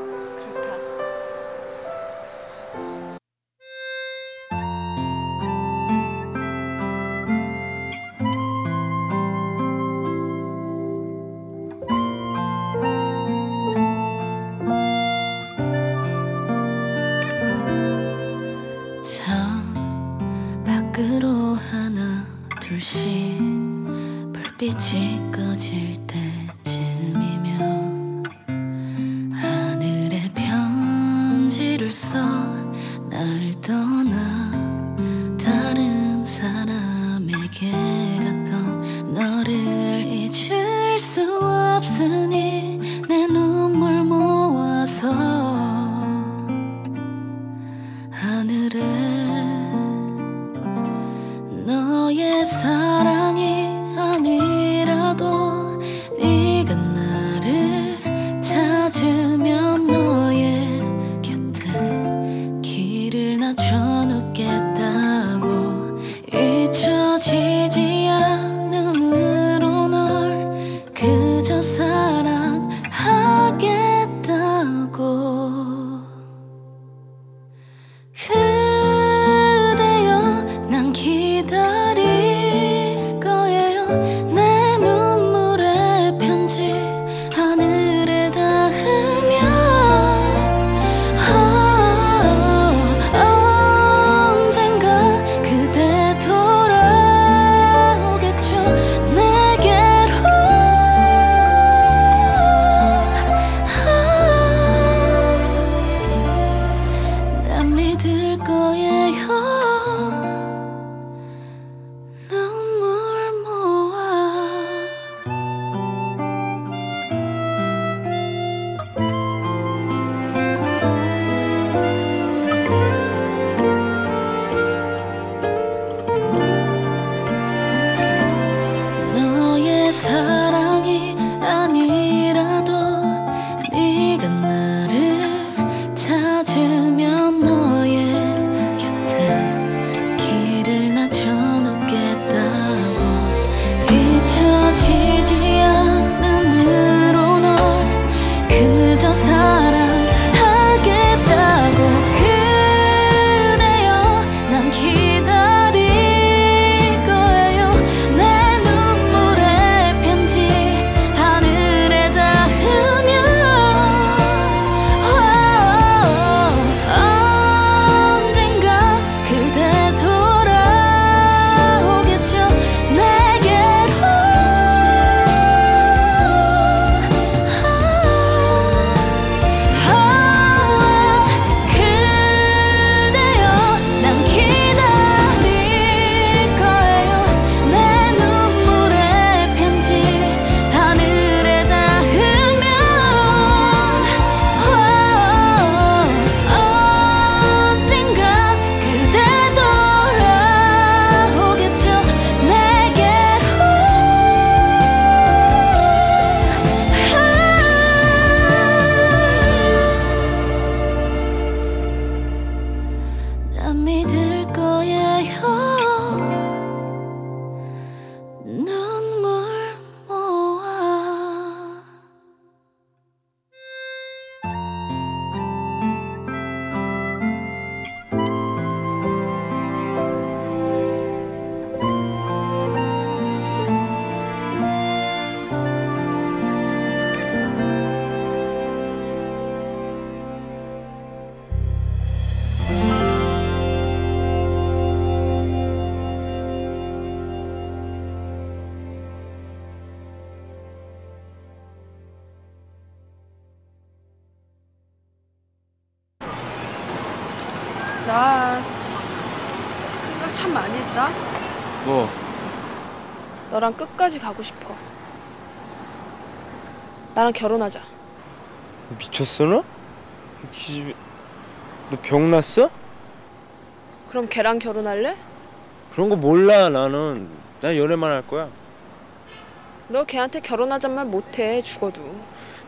나랑 결혼하자. 미쳤어 너? 기집애 너 병 났어? 그럼 걔랑 결혼할래? 그런 거 몰라 나는 난 연애만 할 거야 너 걔한테 결혼하잔 말 못해 죽어도.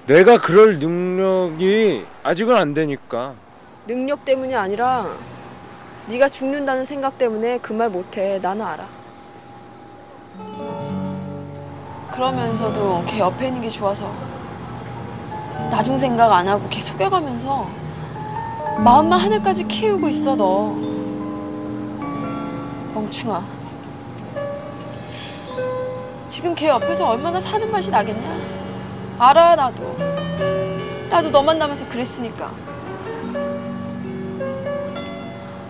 내가 그럴 능력이 아직은 안 되니까 능력 때문이 아니라 네가 죽는다는 생각 때문에 그 말 못해. 나는 알아. 그러면서도 걔 옆에 있는 게 좋아서 나중 생각 안 하고 걔 속여가면서 마음만 하늘까지 키우고 있어 너. 멍충아. 지금 걔 옆에서 얼마나 사는 맛이 나겠냐? 알아 나도. 나도 너 만나면서 그랬으니까.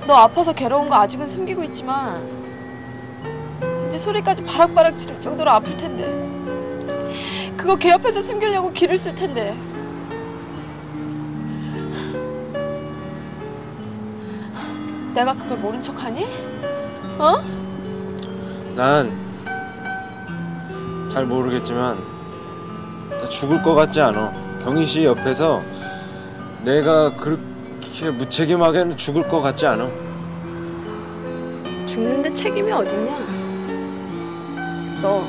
너 아파서 괴로운 거 아직은 숨기고 있지만 이제 소리까지 바락바락 지를 정도로 아플 텐데 그거 걔 옆에서 숨기려고 길을 쓸 텐데 내가 그걸 모른 척하니? 어? 난 잘 모르겠지만 나 죽을 것 같지 않아 경희 씨 옆에서 내가 그렇게 무책임하게는 죽을 것 같지 않아 죽는데 책임이 어딨냐? 너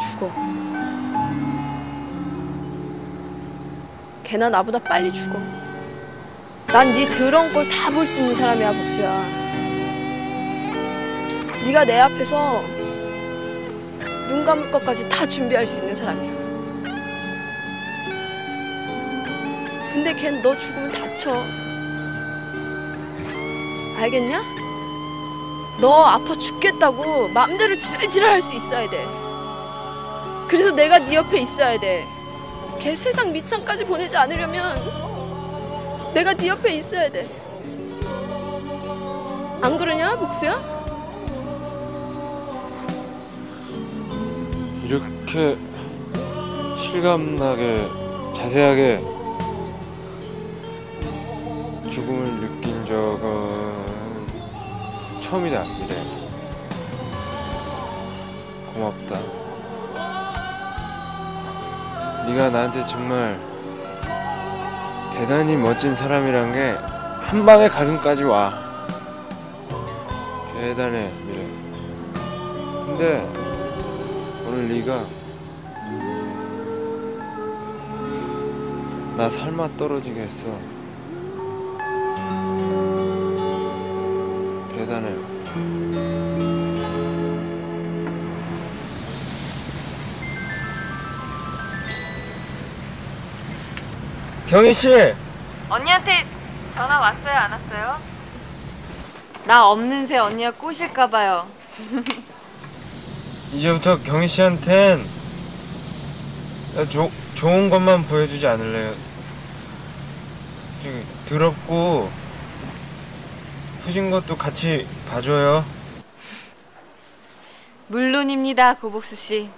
죽어. 걔나 나보다 빨리 죽어. 난 네 더러운 걸다볼 수 있는 사람이야, 복수야. 네가 내 앞에서 눈 감을 것까지 다 준비할 수 있는 사람이야. 근데 걘 너 죽으면 다쳐. 알겠냐? 너 아파 죽겠다고 마음대로 지랄지랄 할 수 있어야 돼. 그래서 내가 네 옆에 있어야 돼. 걔 세상 밑창까지 보내지 않으려면 내가 네 옆에 있어야 돼. 안 그러냐, 복수야? 이렇게 실감나게 자세하게 죽음을 느낀 적은 처음이다 미래 고맙다 네가 나한테 정말 대단히 멋진 사람이란 게 한 방에 가슴까지 와 대단해 미래 근데 오늘 네가 나 삶아 떨어지게 했어. 경희 씨, 언니한테 전화 왔어요? 안 왔어요? 나 없는 새 언니가 꼬실까 봐요. *laughs* 이제부터 경희 씨한텐 나 조, 좋은 것만 보여주지 않을래요. 저기 더럽고 후진 것도 같이 봐줘요. 물론입니다, 고복수 씨.